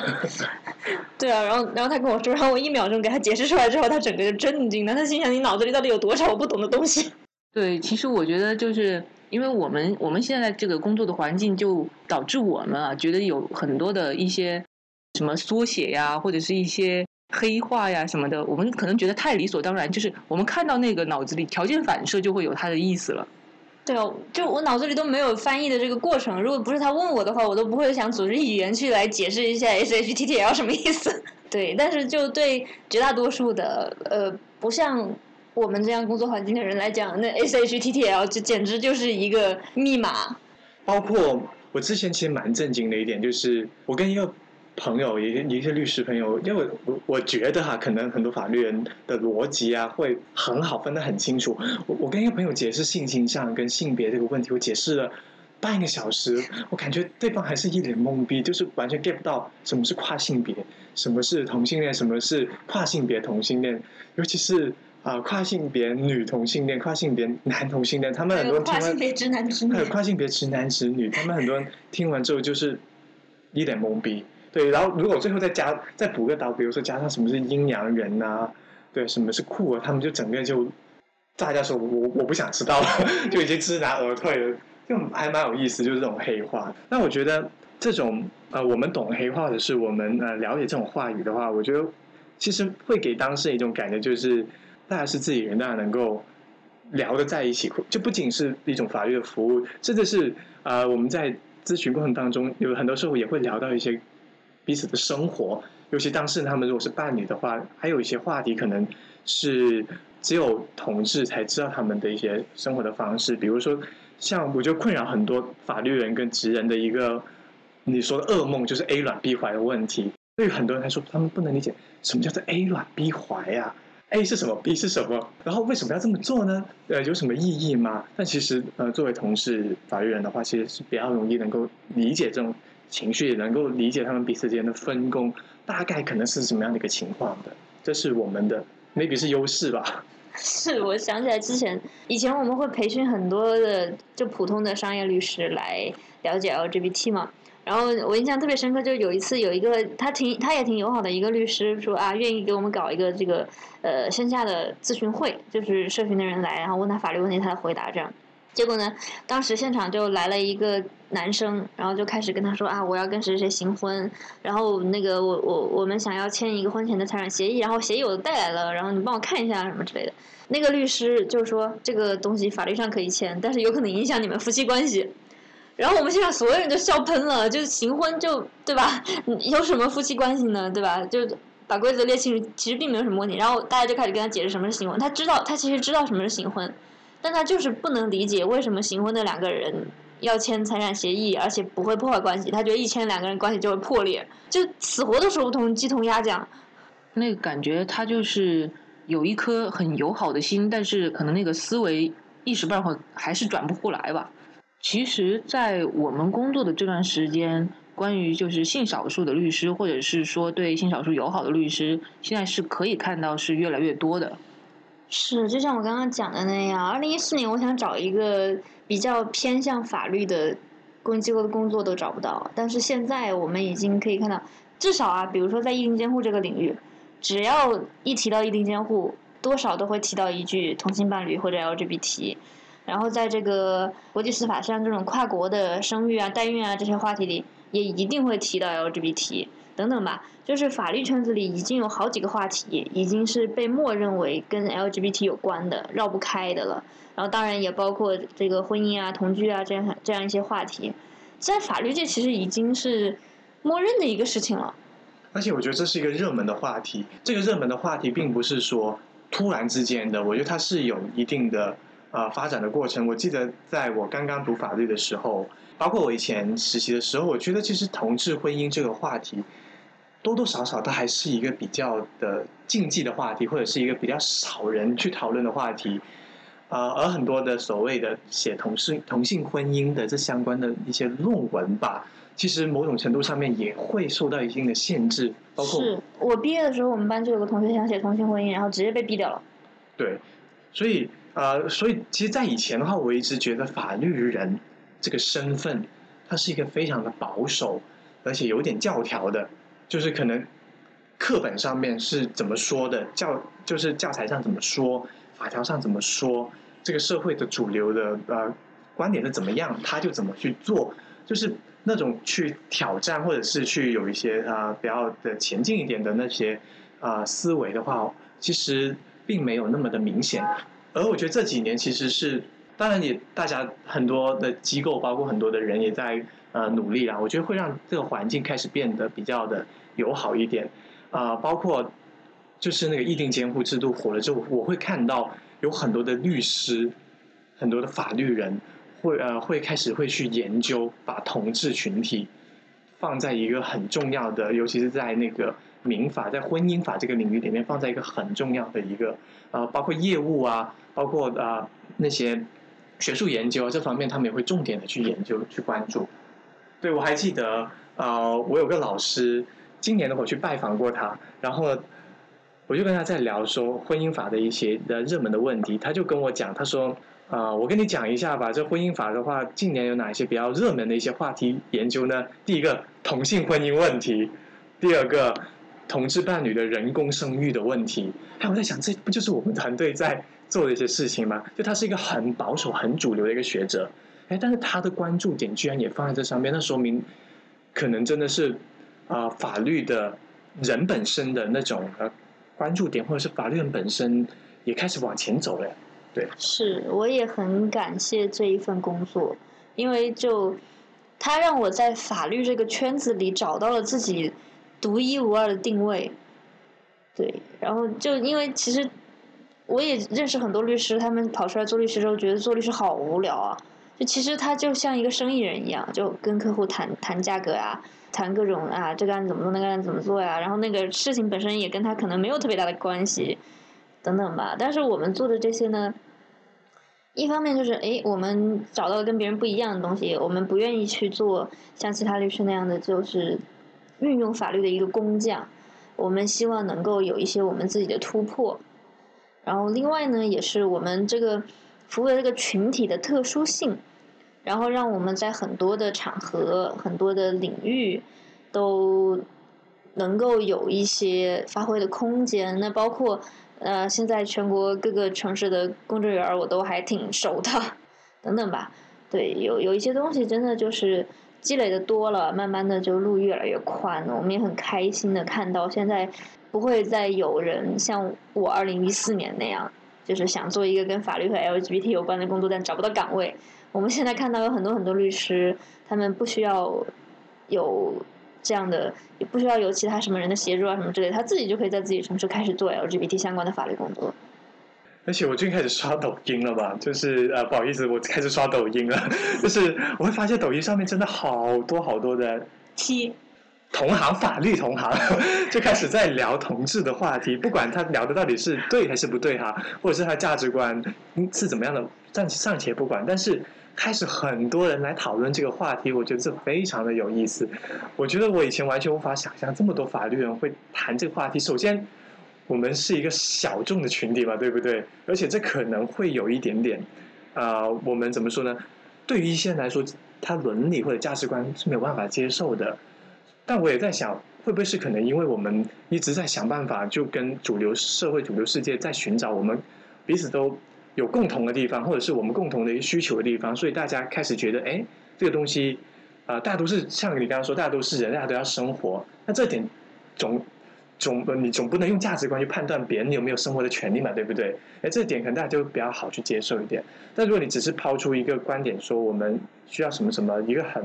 对啊，然后然后他跟我说，然后我一秒钟给他解释出来之后，他整个就震惊了。他心想：你脑子里到底有多少我不懂的东西？对，其实我觉得就是因为我们我们现在这个工作的环境，就导致我们啊觉得有很多的一些什么缩写呀，或者是一些黑话呀什么的，我们可能觉得太理所当然，就是我们看到那个脑子里条件反射就会有它的意思了。对哦，就我脑子里都没有翻译的这个过程。如果不是他问我的话，我都不会想组织语言去来解释一下 S H T T L 什么意思。对，但是就对绝大多数的呃，不像我们这样工作环境的人来讲，那 S H T T L 就简直就是一个密码。包括我之前其实蛮震惊的一点，就是我跟一个。朋友，一一些律师朋友，因为我我觉得哈，可能很多法律人的逻辑啊，会很好分得很清楚。我我跟一个朋友解释性倾向跟性别这个问题，我解释了半个小时，我感觉对方还是一脸懵逼，就是完全 get 不到什么是跨性别，什么是同性恋，什么是跨性别同性恋，尤其是啊跨性别女同性恋、跨性别男同性恋，他们很多人听完，跨性别直男直女，还有跨性别直男直女，他们很多人听完之后就是一脸懵逼。对，然后如果最后再加再补个刀，比如说加上什么是阴阳人呐，对，什么是酷啊，他们就整个就大家说我我不想知道了，就已经知难而退了，就还蛮有意思，就是这种黑话。那我觉得这种呃，我们懂黑话的是我们呃了解这种话语的话，我觉得其实会给当事人一种感觉，就是大家是自己人，大家能够聊得在一起，就不仅是一种法律的服务，甚至是呃我们在咨询过程当中，有很多时候也会聊到一些。彼此的生活，尤其当事人他们如果是伴侣的话，还有一些话题可能是只有同志才知道他们的一些生活的方式。比如说，像我觉得困扰很多法律人跟职人的一个你说的噩梦，就是 A 卵 B 怀的问题。对于很多人来说，他们不能理解什么叫做 A 卵 B 怀呀？A 是什么？B 是什么？然后为什么要这么做呢？呃，有什么意义吗？但其实呃，作为同事法律人的话，其实是比较容易能够理解这种。情绪也能够理解他们彼此之间的分工，大概可能是什么样的一个情况的，这是我们的 maybe 是优势吧。是，我想起来之前，以前我们会培训很多的就普通的商业律师来了解 LGBT 嘛。然后我印象特别深刻，就是有一次有一个他挺他也挺友好的一个律师说啊，愿意给我们搞一个这个呃线下的咨询会，就是社群的人来，然后问他法律问题，他来回答这样。结果呢？当时现场就来了一个男生，然后就开始跟他说啊，我要跟谁谁行婚，然后那个我我我们想要签一个婚前的财产协议，然后协议我带来了，然后你帮我看一下什么之类的。那个律师就说这个东西法律上可以签，但是有可能影响你们夫妻关系。然后我们现场所有人都笑喷了，就是行婚就对吧？有什么夫妻关系呢？对吧？就把规则列清楚，其实并没有什么问题。然后大家就开始跟他解释什么是行婚，他知道他其实知道什么是行婚。但他就是不能理解为什么行婚的两个人要签财产协议，而且不会破坏关系。他觉得一签两个人关系就会破裂，就死活都说不通，鸡同鸭讲。那个感觉他就是有一颗很友好的心，但是可能那个思维一时半会还是转不过来吧。其实，在我们工作的这段时间，关于就是性少数的律师，或者是说对性少数友好的律师，现在是可以看到是越来越多的。是，就像我刚刚讲的那样，二零一四年我想找一个比较偏向法律的公益机构的工作都找不到，但是现在我们已经可以看到，至少啊，比如说在意定监护这个领域，只要一提到意定监护，多少都会提到一句同性伴侣或者 LGBT，然后在这个国际司法像这种跨国的生育啊、代孕啊这些话题里，也一定会提到 LGBT 等等吧。就是法律圈子里已经有好几个话题，已经是被默认为跟 LGBT 有关的，绕不开的了。然后当然也包括这个婚姻啊、同居啊这样这样一些话题，在法律界其实已经是默认的一个事情了。而且我觉得这是一个热门的话题，这个热门的话题并不是说突然之间的，我觉得它是有一定的呃发展的过程。我记得在我刚刚读法律的时候，包括我以前实习的时候，我觉得其实同志婚姻这个话题。多多少少，它还是一个比较的禁忌的话题，或者是一个比较少人去讨论的话题。呃，而很多的所谓的写同性同性婚姻的这相关的一些论文吧，其实某种程度上面也会受到一定的限制。包括是我毕业的时候，我们班就有个同学想写同性婚姻，然后直接被毙掉了。对，所以呃，所以其实，在以前的话，我一直觉得法律人这个身份，它是一个非常的保守，而且有点教条的。就是可能课本上面是怎么说的，教就是教材上怎么说，法条上怎么说，这个社会的主流的呃观点是怎么样，他就怎么去做，就是那种去挑战或者是去有一些啊比较的前进一点的那些啊思维的话，其实并没有那么的明显。而我觉得这几年其实是，当然也大家很多的机构，包括很多的人也在。呃，努力啦，我觉得会让这个环境开始变得比较的友好一点，啊，包括就是那个议定监护制度火了之后，我会看到有很多的律师，很多的法律人会呃会开始会去研究把同志群体放在一个很重要的，尤其是在那个民法在婚姻法这个领域里面放在一个很重要的一个呃，包括业务啊，包括啊那些学术研究这方面，他们也会重点的去研究去关注。对，我还记得，呃，我有个老师，今年的我去拜访过他，然后我就跟他在聊说婚姻法的一些的热门的问题，他就跟我讲，他说，啊，我跟你讲一下吧，这婚姻法的话，近年有哪些比较热门的一些话题研究呢？第一个，同性婚姻问题；第二个，同志伴侣的人工生育的问题。哎，我在想，这不就是我们团队在做的一些事情吗？就他是一个很保守、很主流的一个学者。哎，但是他的关注点居然也放在这上面，那说明可能真的是啊，法律的人本身的那种呃关注点，或者是法律人本身也开始往前走了。对，是，我也很感谢这一份工作，因为就他让我在法律这个圈子里找到了自己独一无二的定位。对，然后就因为其实我也认识很多律师，他们跑出来做律师之后，觉得做律师好无聊啊。就其实他就像一个生意人一样，就跟客户谈谈价格啊，谈各种啊，这个案子怎么做，那个案子怎么做呀？然后那个事情本身也跟他可能没有特别大的关系，等等吧。但是我们做的这些呢，一方面就是哎，我们找到了跟别人不一样的东西，我们不愿意去做像其他律师那样的，就是运用法律的一个工匠。我们希望能够有一些我们自己的突破。然后另外呢，也是我们这个。服务的这个群体的特殊性，然后让我们在很多的场合、很多的领域都能够有一些发挥的空间。那包括呃，现在全国各个城市的公证员我都还挺熟的，等等吧。对，有有一些东西真的就是积累的多了，慢慢的就路越来越宽了。我们也很开心的看到，现在不会再有人像我二零一四年那样。就是想做一个跟法律和 LGBT 有关的工作，但找不到岗位。我们现在看到有很多很多律师，他们不需要有这样的，也不需要有其他什么人的协助啊什么之类，他自己就可以在自己城市开始做 LGBT 相关的法律工作。而且我最近开始刷抖音了吧？就是呃，不好意思，我开始刷抖音了。就是我会发现抖音上面真的好多好多的 T。同行法律同行 就开始在聊同志的话题，不管他聊的到底是对还是不对哈，或者是他价值观是怎么样的，暂尚且不管，但是开始很多人来讨论这个话题，我觉得这非常的有意思。我觉得我以前完全无法想象这么多法律人会谈这个话题。首先，我们是一个小众的群体嘛，对不对？而且这可能会有一点点，啊，我们怎么说呢？对于一些人来说，他伦理或者价值观是没有办法接受的。但我也在想，会不会是可能因为我们一直在想办法，就跟主流社会、主流世界在寻找我们彼此都有共同的地方，或者是我们共同的一个需求的地方，所以大家开始觉得，哎，这个东西，啊，大家都是像你刚刚说，大家都是人，大家都要生活，那这点总总你总不能用价值观去判断别人有没有生活的权利嘛，对不对？哎，这点可能大家就比较好去接受一点。但如果你只是抛出一个观点，说我们需要什么什么一个很。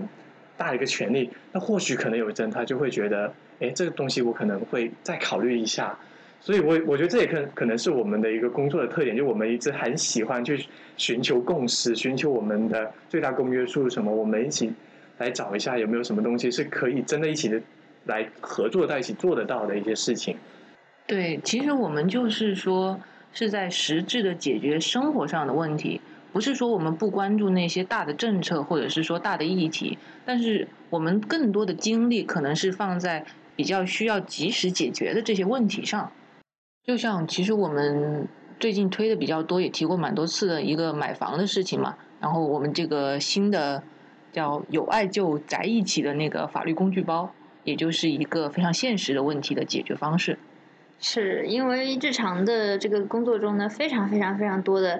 大的一个权利，那或许可能有人他就会觉得，哎，这个东西我可能会再考虑一下。所以，我我觉得这也可可能是我们的一个工作的特点，就我们一直很喜欢去寻求共识，寻求我们的最大公约数是什么，我们一起来找一下有没有什么东西是可以真的一起的来合作在一起做得到的一些事情。对，其实我们就是说是在实质的解决生活上的问题。不是说我们不关注那些大的政策，或者是说大的议题，但是我们更多的精力可能是放在比较需要及时解决的这些问题上。就像其实我们最近推的比较多，也提过蛮多次的一个买房的事情嘛。然后我们这个新的叫“有爱就宅一起”的那个法律工具包，也就是一个非常现实的问题的解决方式。是因为日常的这个工作中呢，非常非常非常多的。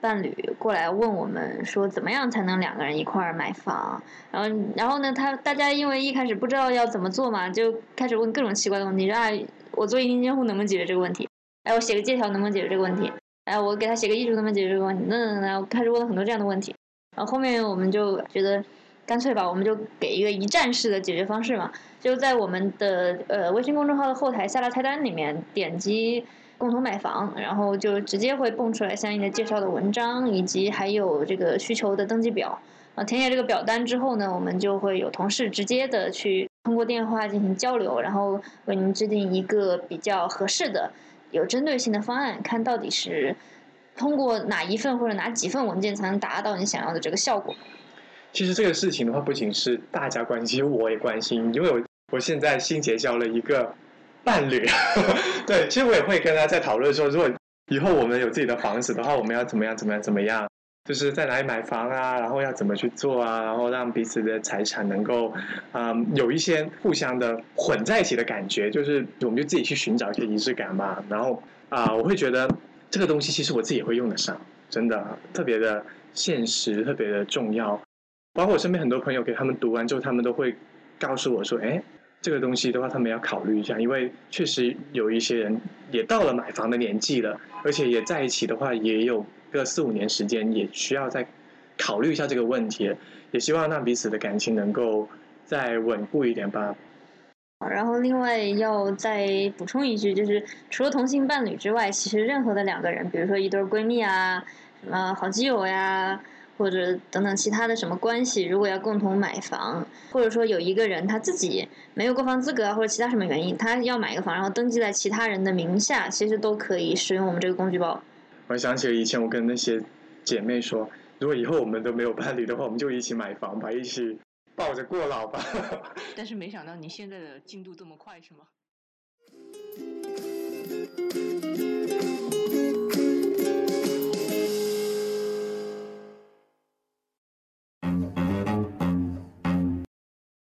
伴侣过来问我们说，怎么样才能两个人一块儿买房？然后，然后呢，他大家因为一开始不知道要怎么做嘛，就开始问各种奇怪的问题。说啊，我做一定监护能不能解决这个问题？哎，我写个借条能不能解决这个问题？哎，我给他写个遗嘱能不能解决这个问题？那那那，我开始问了很多这样的问题。然后后面我们就觉得，干脆吧，我们就给一个一站式的解决方式嘛，就在我们的呃微信公众号的后台下拉菜单里面点击。共同买房，然后就直接会蹦出来相应的介绍的文章，以及还有这个需求的登记表。啊，填写这个表单之后呢，我们就会有同事直接的去通过电话进行交流，然后为您制定一个比较合适的、有针对性的方案，看到底是通过哪一份或者哪几份文件才能达到你想要的这个效果。其实这个事情的话，不仅是大家关心，我也关心，因为我我现在新结交了一个。伴侣，对，其实我也会跟他在讨论说，如果以后我们有自己的房子的话，我们要怎么样，怎么样，怎么样，就是在哪里买房啊，然后要怎么去做啊，然后让彼此的财产能够，嗯，有一些互相的混在一起的感觉，就是我们就自己去寻找一些仪式感吧。然后啊，我会觉得这个东西其实我自己也会用得上，真的特别的现实，特别的重要。包括我身边很多朋友给他们读完之后，他们都会告诉我说，哎。这个东西的话，他们要考虑一下，因为确实有一些人也到了买房的年纪了，而且也在一起的话，也有个四五年时间，也需要再考虑一下这个问题，也希望让彼此的感情能够再稳固一点吧。然后另外要再补充一句，就是除了同性伴侣之外，其实任何的两个人，比如说一对闺蜜啊，什么好基友呀。或者等等其他的什么关系，如果要共同买房，或者说有一个人他自己没有购房资格啊，或者其他什么原因，他要买一个房，然后登记在其他人的名下，其实都可以使用我们这个工具包。我想起了以前我跟那些姐妹说，如果以后我们都没有伴侣的话，我们就一起买房吧，一起抱着过老吧。但是没想到你现在的进度这么快，是吗？